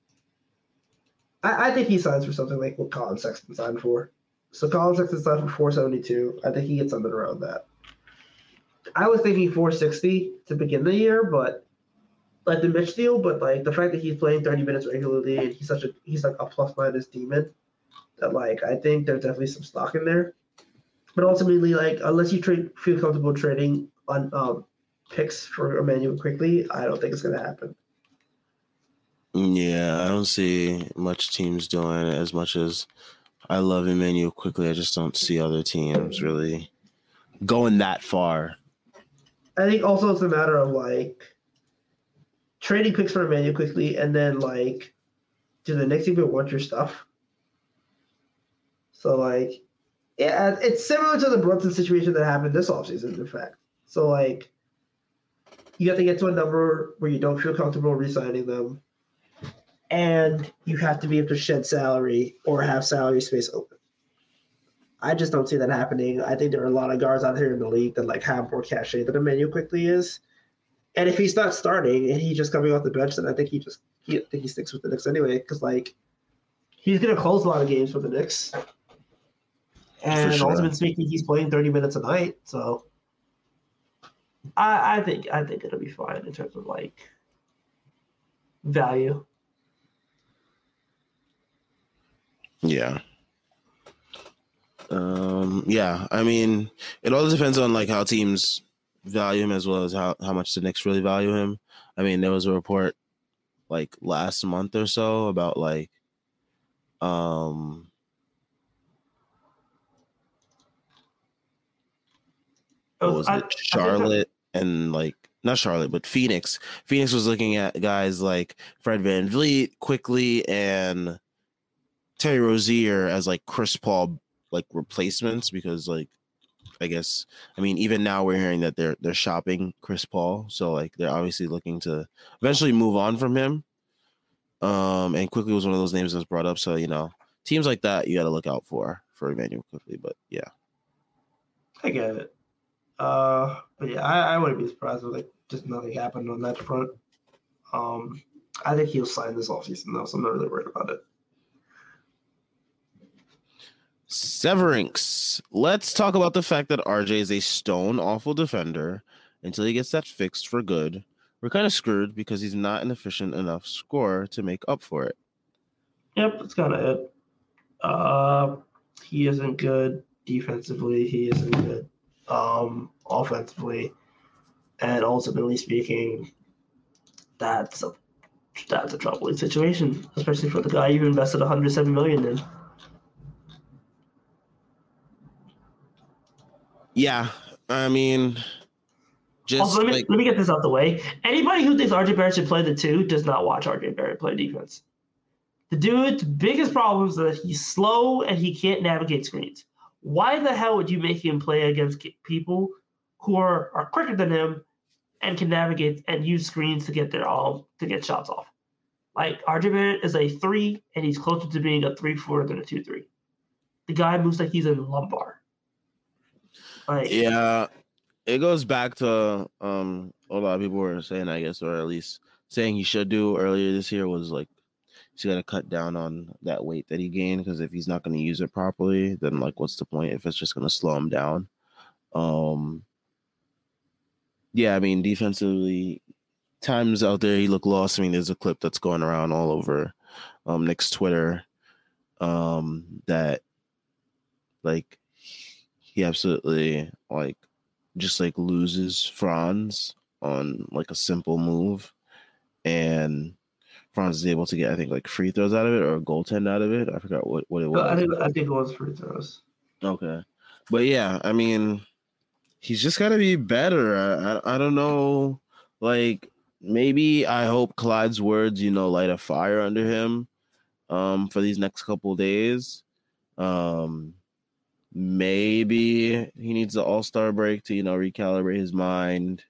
I, I think he signs for something like what Colin Sexton signed for. So Colin Sexton signed for 472. I think he gets something around that. I was thinking 460 to begin the year, but like the Mitch deal, but like the fact that he's playing 30 minutes regularly and he's such a he's like a plus minus demon that like I think there's definitely some stock in there. But ultimately, like unless you trade feel comfortable trading on um, picks for Immanuel Quickley, I don't think it's gonna happen. Yeah, I don't see much teams doing as much as I love Immanuel Quickley. I just don't see other teams really going that far. I think also it's a matter of like trading picks for Immanuel Quickley, and then like do the Knicks even want your stuff? So like yeah, it's similar to the Brunson situation that happened this offseason, in fact. So like you have to get to a number where you don't feel comfortable resigning them and you have to be able to shed salary or have salary space open. I just don't see that happening. I think there are a lot of guards out here in the league that like have more cachet than Immanuel Quickley is. And if he's not starting and he's just coming off the bench, then I think he just he, I think he sticks with the Knicks anyway because like he's gonna close a lot of games for the Knicks. And sure. ultimately speaking, he's playing 30 minutes a night. So I, I think I think it'll be fine in terms of like value. Yeah. Um, yeah, I mean, it all depends on like how teams value him as well as how, how much the Knicks really value him. I mean, there was a report like last month or so about like um what was I, it? Charlotte and like not Charlotte, but Phoenix. Phoenix was looking at guys like Fred Van VanVleet Quickley and Terry Rozier as like Chris Paul like replacements because like I guess I mean even now we're hearing that they're they're shopping Chris Paul, so like they're obviously looking to eventually move on from him. Um, and Quickley was one of those names that was brought up, so you know teams like that you got to look out for for Immanuel Quickley. But yeah, I get it. Uh, but yeah, I, I wouldn't be surprised if like just nothing happened on that front. Um, I think he'll sign this offseason though, so I'm not really worried about it. Severinks. Let's talk about the fact that RJ is a stone awful defender until he gets that fixed for good. We're kind of screwed because he's not an efficient enough scorer to make up for it. Yep, that's kind of it. Uh, he isn't good defensively. He isn't good um, offensively, and ultimately speaking, that's a that's a troubling situation, especially for the guy you invested 107 million in. Yeah, I mean, just Also, let me, like let me get this out the way. Anybody who thinks RJ Barrett should play the two does not watch RJ Barrett play defense. The dude's biggest problem is that he's slow and he can't navigate screens. Why the hell would you make him play against people who are, are quicker than him and can navigate and use screens to get their all to get shots off? Like RJ Barrett is a three and he's closer to being a three four than a two three. The guy moves like he's in lumbar. Like yeah, it goes back to um a lot of people were saying, I guess, or at least saying he should do earlier this year was like he's got to cut down on that weight that he gained because if he's not going to use it properly, then like what's the point if it's just going to slow him down? Um, yeah, I mean defensively, times out there he looked lost. I mean, there's a clip that's going around all over um Knicks Twitter um that like he absolutely like just like loses Franz on like a simple move and Franz is able to get I think like free throws out of it or a goaltend out of it. I forgot what, what it was. I think I think it was free throws. Okay. But yeah, I mean, he's just got to be better. I, I I don't know. Like maybe I hope Clyde's words, you know, light a fire under him um for these next couple days. Um maybe he needs the all-star break to, you know, recalibrate his mind.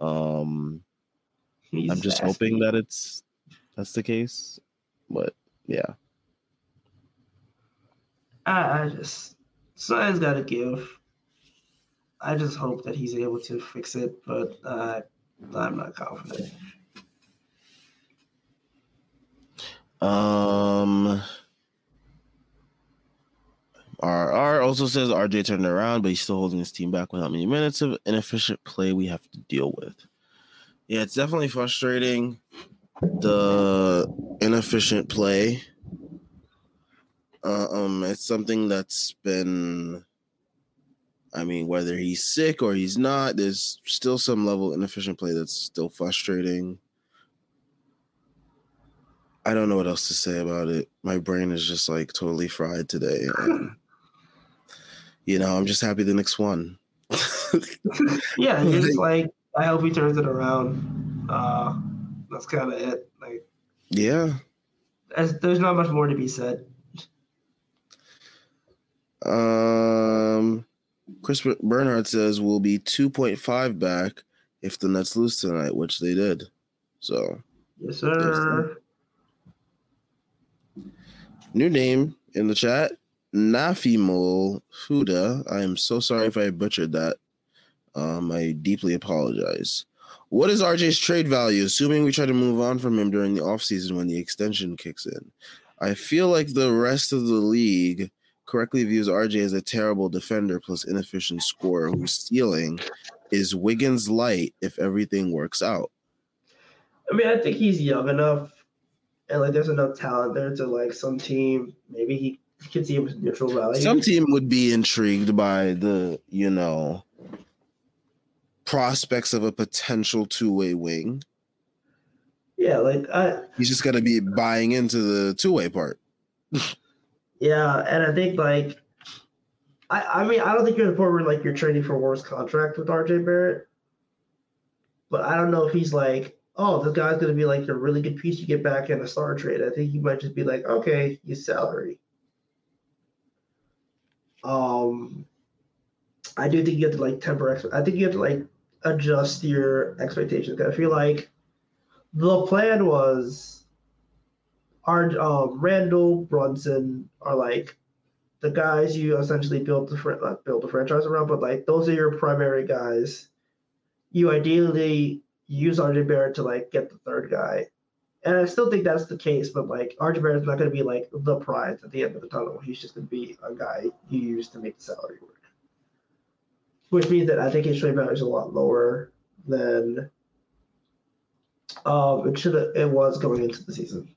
Um He's I'm just nasty. hoping that it's that's the case. But yeah. I, I just something's got to give. I just hope that he's able to fix it, but uh, I'm not confident. Um, RR also says RJ turned around, but he's still holding his team back with how many minutes of inefficient play we have to deal with. Yeah, it's definitely frustrating. The inefficient play. Uh, um, it's something that's been. I mean, whether he's sick or he's not, there's still some level of inefficient play that's still frustrating. I don't know what else to say about it. My brain is just like totally fried today. <clears throat> you know, I'm just happy the Knicks won. <laughs> Yeah, it's like I hope he turns it around. Uh, that's kind of it. Like, yeah. as, there's not much more to be said. Um, Chris Bernhardt says we'll be 2.5 back if the Nets lose tonight, which they did. So, Yes, sir. new name in the chat Nafimol Huda. I am so sorry if I butchered that. Um, I deeply apologize. What is RJ's trade value, assuming we try to move on from him during the offseason when the extension kicks in? I feel like the rest of the league correctly views RJ as a terrible defender plus inefficient scorer whose ceiling is Wiggins light if everything works out. I mean, I think he's young enough, and like, there's enough talent there to like some team. Maybe he could see neutral. Some team would be intrigued by the, you know, prospects of a potential two-way wing. yeah, like I, He's just gonna be buying into the two-way part. <laughs> Yeah, and I think like I I mean I don't think you're at the point where like you're trading for worst contract with RJ Barrett. But I don't know if he's like, oh, this guy's gonna be like a really good piece you get back in a star trade. I think he might just be like, okay, his salary. Um I do think you have to like temper I think you have to like adjust your expectations. I feel like the plan was our um, Randle Brunson are like the guys you essentially build the fr- build the franchise around, but like those are your primary guys. You ideally use RJ Barrett to like get the third guy. And I still think that's the case, but like RJ is not going to be like the prize at the end of the tunnel. He's just going to be a guy you use to make the salary work. Which means that I think his trade value is a lot lower than um, it should it was going into the season.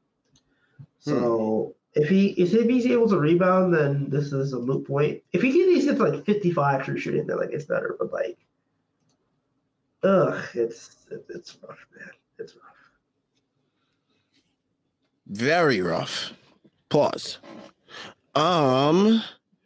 So if he if he's able to rebound, then this is a moot point. If he can get to like 55 true shooting, then like it's better. But like, ugh, it's it, it's rough, man. It's rough. Very rough. Pause. Um,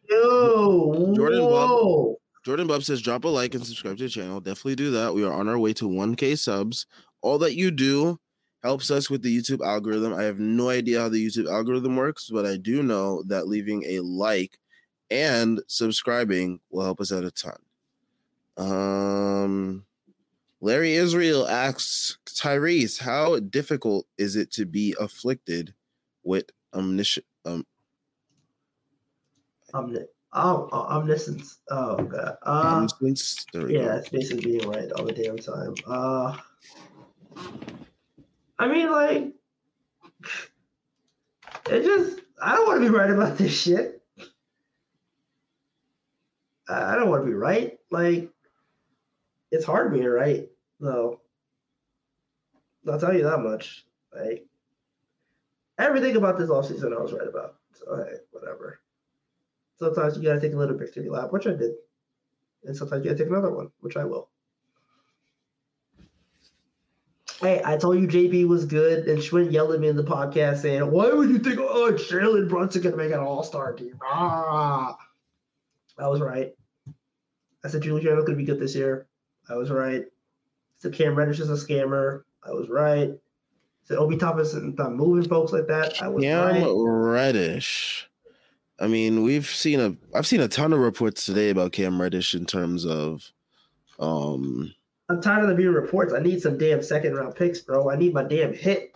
Yo, Jordan whoa. Jordan Bub says drop a like and subscribe to the channel. Definitely do that. We are on our way to 1K subs. All that you do helps us with the YouTube algorithm. I have no idea how the YouTube algorithm works, but I do know that leaving a like and subscribing will help us out a ton. Um, Larry Israel asks Tyrese, how difficult is it to be afflicted with omniscient? Um, Omni- oh, oh, omniscience. Oh god. Uh, omniscience? Yeah, it's basically being right all the damn time. Uh, I mean, like, it just. I don't want to be right about this shit. I I don't want to be right. Like, it's hard being right, though. I'll tell you that much. Like, everything about this offseason I was right about. So, hey, whatever. Sometimes you gotta take a little victory lap, which I did. And sometimes you gotta take another one, which I will. Hey, I told you JB was good, and Schwinn yelled at me in the podcast saying, Why would you think, oh, Jalen Brunson gonna make an all star team? Ah, I was right. I said Julius Randle's gonna be good this year. I was right. Said Cam Reddish is a scammer. I was right. So Obi Toppin's not moving folks like that. I was right. Cam right. Reddish. I mean, we've seen a I've seen a ton of reports today about Cam Reddish in terms of um I'm tired of the being reports. I need some damn second round picks, bro. I need my damn hit.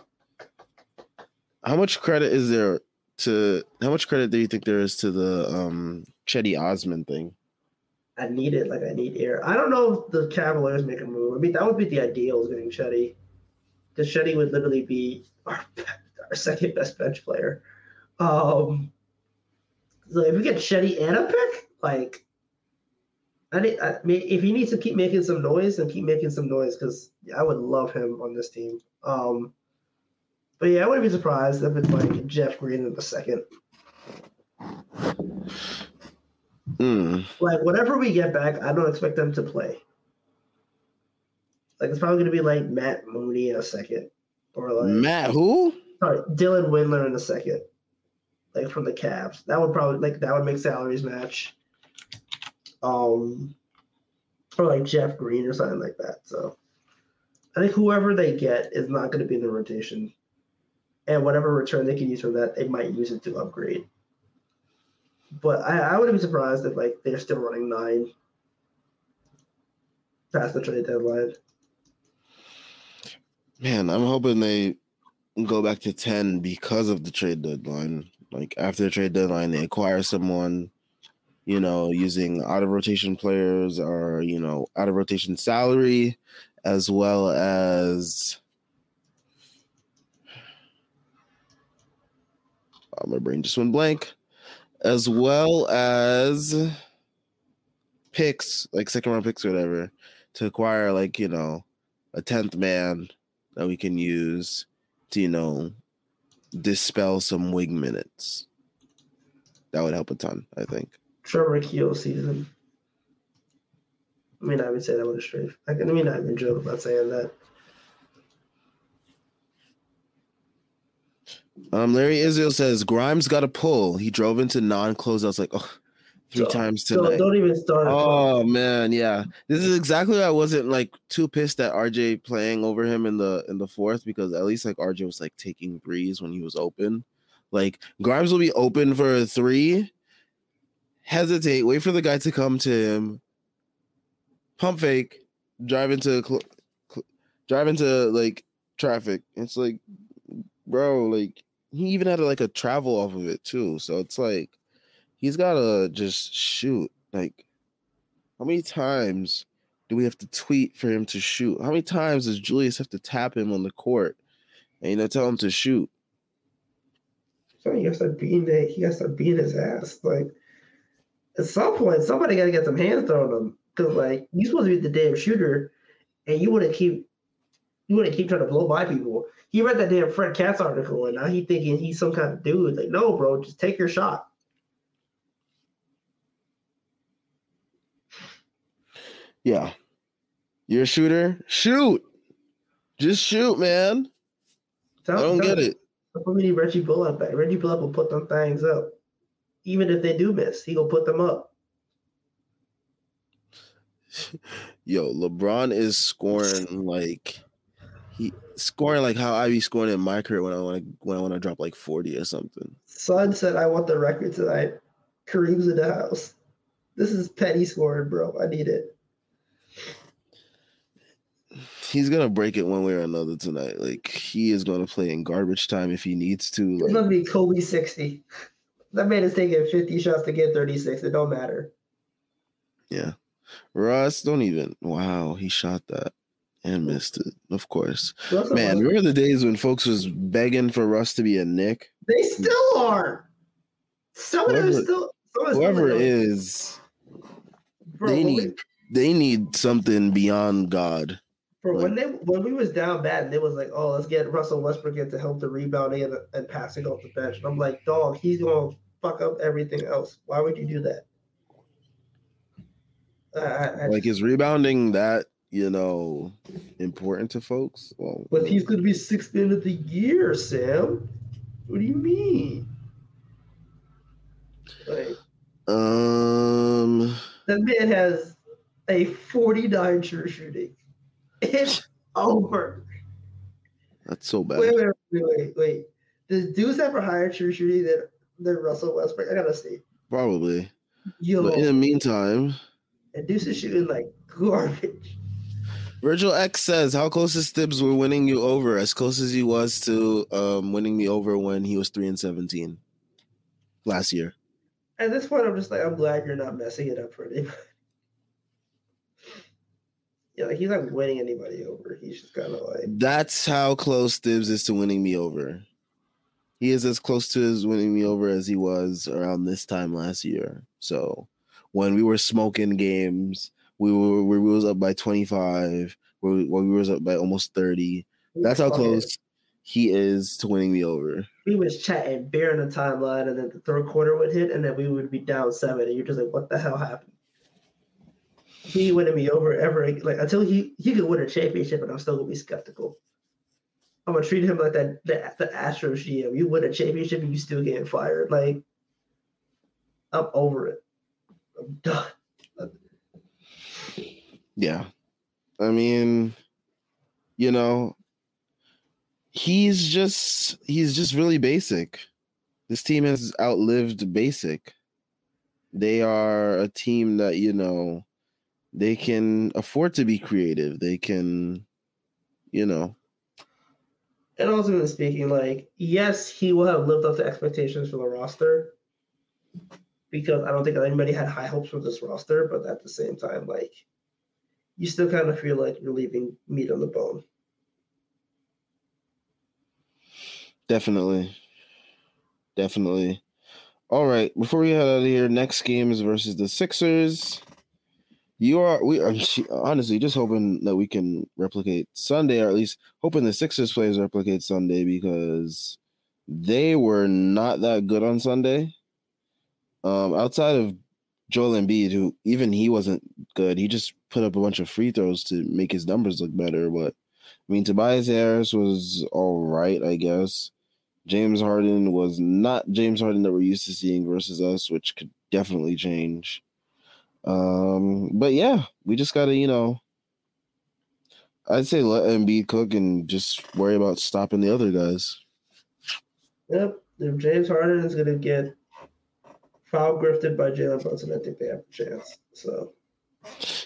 how much credit is there to how much credit do you think there is to the um Cedi Osman thing? I need it like I need air. I don't know if the Cavaliers make a move. I mean, that would be the ideal is getting Cedi. Because Cedi would literally be our, <laughs> our second best bench player. Um, so if we get Cedi and a pick, like, I, I mean, if he needs to keep making some noise, and keep making some noise because I would love him on this team. Um, but yeah, I wouldn't be surprised if it's like Jeff Green in the second. Hmm. like whatever we get back, I don't expect them to play. Like it's probably gonna be like Matt Mooney in a second, or like Matt who? sorry Dylan Windler in a second, like from the Cavs. That would probably like that would make salaries match. Um, or like Jeff Green or something like that. So I think whoever they get is not going to be in the rotation, and whatever return they can use from that, they might use it to upgrade. But I, I wouldn't be surprised if like they're still running nine past the trade deadline. Man, I'm hoping they go back to 10 because of the trade deadline. Like after the trade deadline, they acquire someone, you know, using out of rotation players or, you know, out of rotation salary, as well as. Oh, my brain just went blank. As well as picks, like second round picks or whatever, to acquire, like, you know, a 10th man that we can use to, you know, dispel some wing minutes. That would help a ton, I think. Trevor Keels season. I mean, I would say that with a straight. I can- I mean, I even joke about saying that. Um, Larry Israel says Grimes got a pull. He drove into non-closeouts like oh, three So- times So tonight. don't even start. Oh man, yeah. This is exactly why I wasn't like too pissed at RJ playing over him in the in the fourth because at least like RJ was like taking threes when he was open. Like Grimes will be open for a three, hesitate, wait for the guy to come to him, pump fake, drive into cl- cl- drive into like traffic. It's like, bro, like he even had like a travel off of it too. So it's like, he's gotta just shoot. Like, how many times do we have to tweet for him to shoot? How many times does Julius have to tap him on the court and you know tell him to shoot? So he has to beat that. He has to beat his ass. Like at some point, somebody got to get some hands thrown on him because like you're supposed to be the damn shooter, and you want to keep you want to keep trying to blow by people. He read that damn Fred Katz article, and now he thinking he's some kind of dude. Like, no, bro, just take your shot. Yeah. You're a shooter? Shoot. Just shoot, man. Tell, I don't get it. We need Reggie Bullock back. Reggie Bullock will put them things up. Even if they do miss, he will put them up. <laughs> Yo, LeBron is scoring like he scoring like how I be scoring in my career when I want to when I want to drop like 40 or something. Son said, I want the record tonight. Kareem's in the house. This is petty scoring, bro. I need it. He's gonna break it one way or another tonight. Like he is gonna play in garbage time if he needs to. It's Like, going to be Kobe 60. That man is taking 50 shots to get 36. It don't matter. yeah. Russ, don't even. Wow, he shot that and missed it. Of course. Russell Man, remember the days when folks was begging for Russ to be a Knick? They still are. Some of them Whoever- still. Some Whoever still is, bro, they when we- need they need something beyond God. bro, when they when we was down bad, and they was like, "Oh, let's get Russell Westbrook in to help the rebounding and, and passing off the bench." And I'm like, "Dog, he's gonna fuck up everything else. Why would you do that?" I, I, I Like is rebounding that, you know, important to folks? Well, But he's going to be sixth man of the year, Sam. What do you mean? Like um that man has a 49 true shooting. It's <laughs> over. that's so bad. Wait, wait, wait, wait, wait. Does Deuce have a higher true shooting than, than Russell Westbrook? I gotta see. Probably. Yo, But in the meantime, and Deuce is shooting like garbage. Virgil X says, "How close is Thibs were winning you over? As close as he was to um, winning me over when he was three and seventeen last year." At this point, I'm just like, I'm glad you're not messing it up for anybody. <laughs> Yeah, like he's not winning anybody over. He's just kind of like. That's how close Thibs is to winning me over. He is as close to his winning me over as he was around this time last year. So when we were smoking games, we were we was up by twenty five. When we was up by almost thirty. That's how close he is to winning me over. we was chatting beer in the timeline, and then the third quarter would hit, and then we would be down seven, and you're just like, what the hell happened? He winning me over ever like until he he could win a championship, and I'm still gonna be skeptical. I'm gonna treat him like that the, the Astros GM. You win a championship, and you still getting fired. Like I'm over it. I'm done. Yeah. I mean, you know, he's just he's just really basic. This team has outlived basic. They are a team that, you know, they can afford to be creative. They can, you know, And also speaking, like, yes, he will have lived up to expectations for the roster because I don't think anybody had high hopes for this roster, but at the same time, like, you still kind of feel like you're leaving meat on the bone. definitely. Definitely. All right, before we head out of here, next game is versus the Sixers. You are we are <laughs> honestly just hoping that we can replicate Sunday, or at least hoping the Sixers players replicate Sunday because they were not that good on Sunday. Um, outside of Joel Embiid, who even he wasn't good, he just put up a bunch of free throws to make his numbers look better. But I mean, Tobias Harris was all right, I guess. James Harden was not James Harden that we're used to seeing versus us, which could definitely change. Um, but yeah, we just gotta, you know, I'd say let Embiid cook and just worry about stopping the other guys. Yep. If James Harden is to get foul grifted by Jalen Brunson, I think they have a chance. So,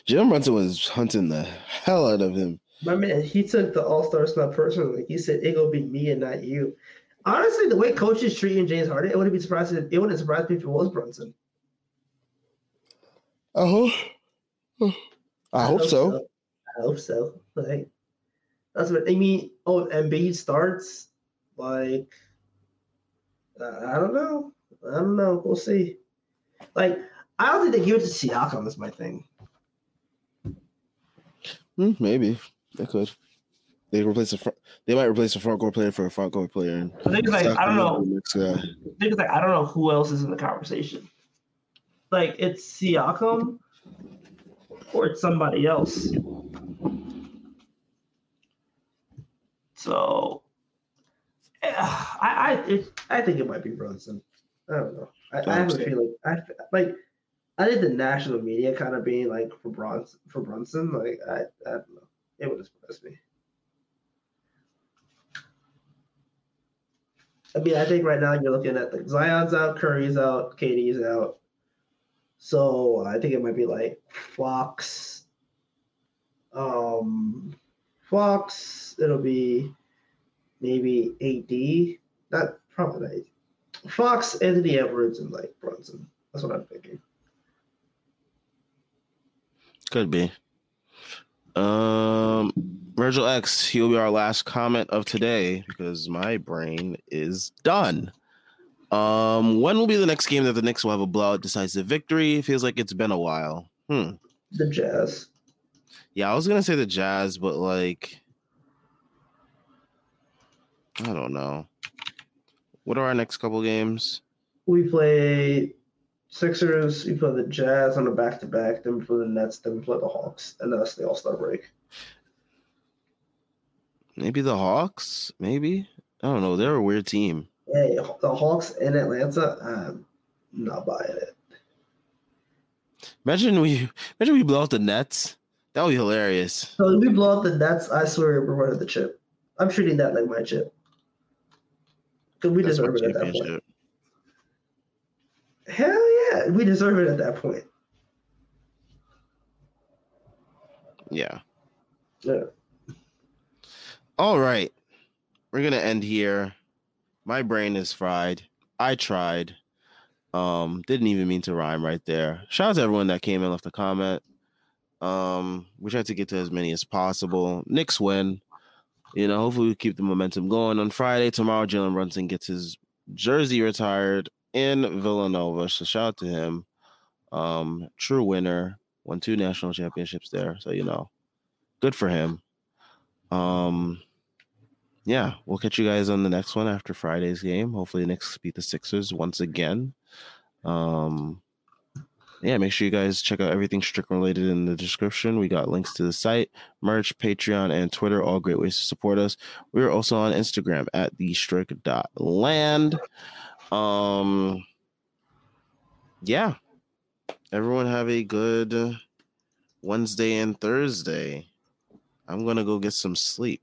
Jim Brunson was hunting the hell out of him. my man, he took the All Star snub personally. He said, it to be me and not you. Honestly, the way coaches treating James Harden, it wouldn't be surprised. If, it wouldn't surprise me if it was Brunson. I hope. I, hope, so. I hope so. Like that's what I mean. Oh, Embiid starts. Like uh, I don't know. I don't know. We'll see. Like I don't think they give it to Siakam. Is my thing. Hmm, maybe they could. They replace a front. They might replace a front court player for a front court player. The thing is, like, I don't know. The thing is, like, I don't know who else is in the conversation. Like, it's Siakam or it's somebody else. So, yeah, I I it, I think it might be Brunson. I don't know. I, I have a feeling. I like. I think the national media kind of being like for Brunson for Brunson. Like I I don't know. It would surprise me. I mean, I think right now you're looking at the Zion's out, Curry's out, KD's out. So I think it might be like Fox. Um, Fox. It'll be maybe AD. Not probably not AD. Fox, Anthony Edwards, and like Brunson. That's what I'm thinking. Could be. Um, Virgil X, he'll be our last comment of today because my brain is done. Um, when will be the next game that the Knicks will have a blowout decisive victory? It feels like it's been a while. Hmm. The Jazz. Yeah, I was gonna say the Jazz, but like, I don't know. What are our next couple games? We play Sixers. We play the Jazz on a back to back. Then we play the Nets. Then we play the Hawks, and that's the All Star break. Maybe the Hawks. Maybe I don't know. They're a weird team. Hey, the Hawks in Atlanta. I'm not buying it. Imagine we imagine we blow out the Nets. That would be hilarious. So if we blow out the Nets, I swear we're running the chip. I'm treating that like my chip. Because we That's deserve it at that point. Hell yeah, we deserve it at that point. Yeah. Yeah. All right. We're gonna end here. My brain is fried. I tried. Um, didn't even mean to rhyme right there. Shout out to everyone that came and left a comment. Um, we tried to get to as many as possible. Knicks win. You know, hopefully we keep the momentum going. On Friday, tomorrow, Jalen Brunson gets his jersey retired in Villanova. So shout out to him. Um, true winner. Won two national championships there. So you know, good for him. Um, yeah, we'll catch you guys on the next one after Friday's game. Hopefully, the Knicks beat the Sixers once again. Um, yeah, make sure you guys check out everything Strickland related in the description. We got links to the site, merch, Patreon, and Twitter, all great ways to support us. We're also on Instagram at the Strickland. Um, yeah, everyone have a good Wednesday and Thursday. I'm gonna go get some sleep.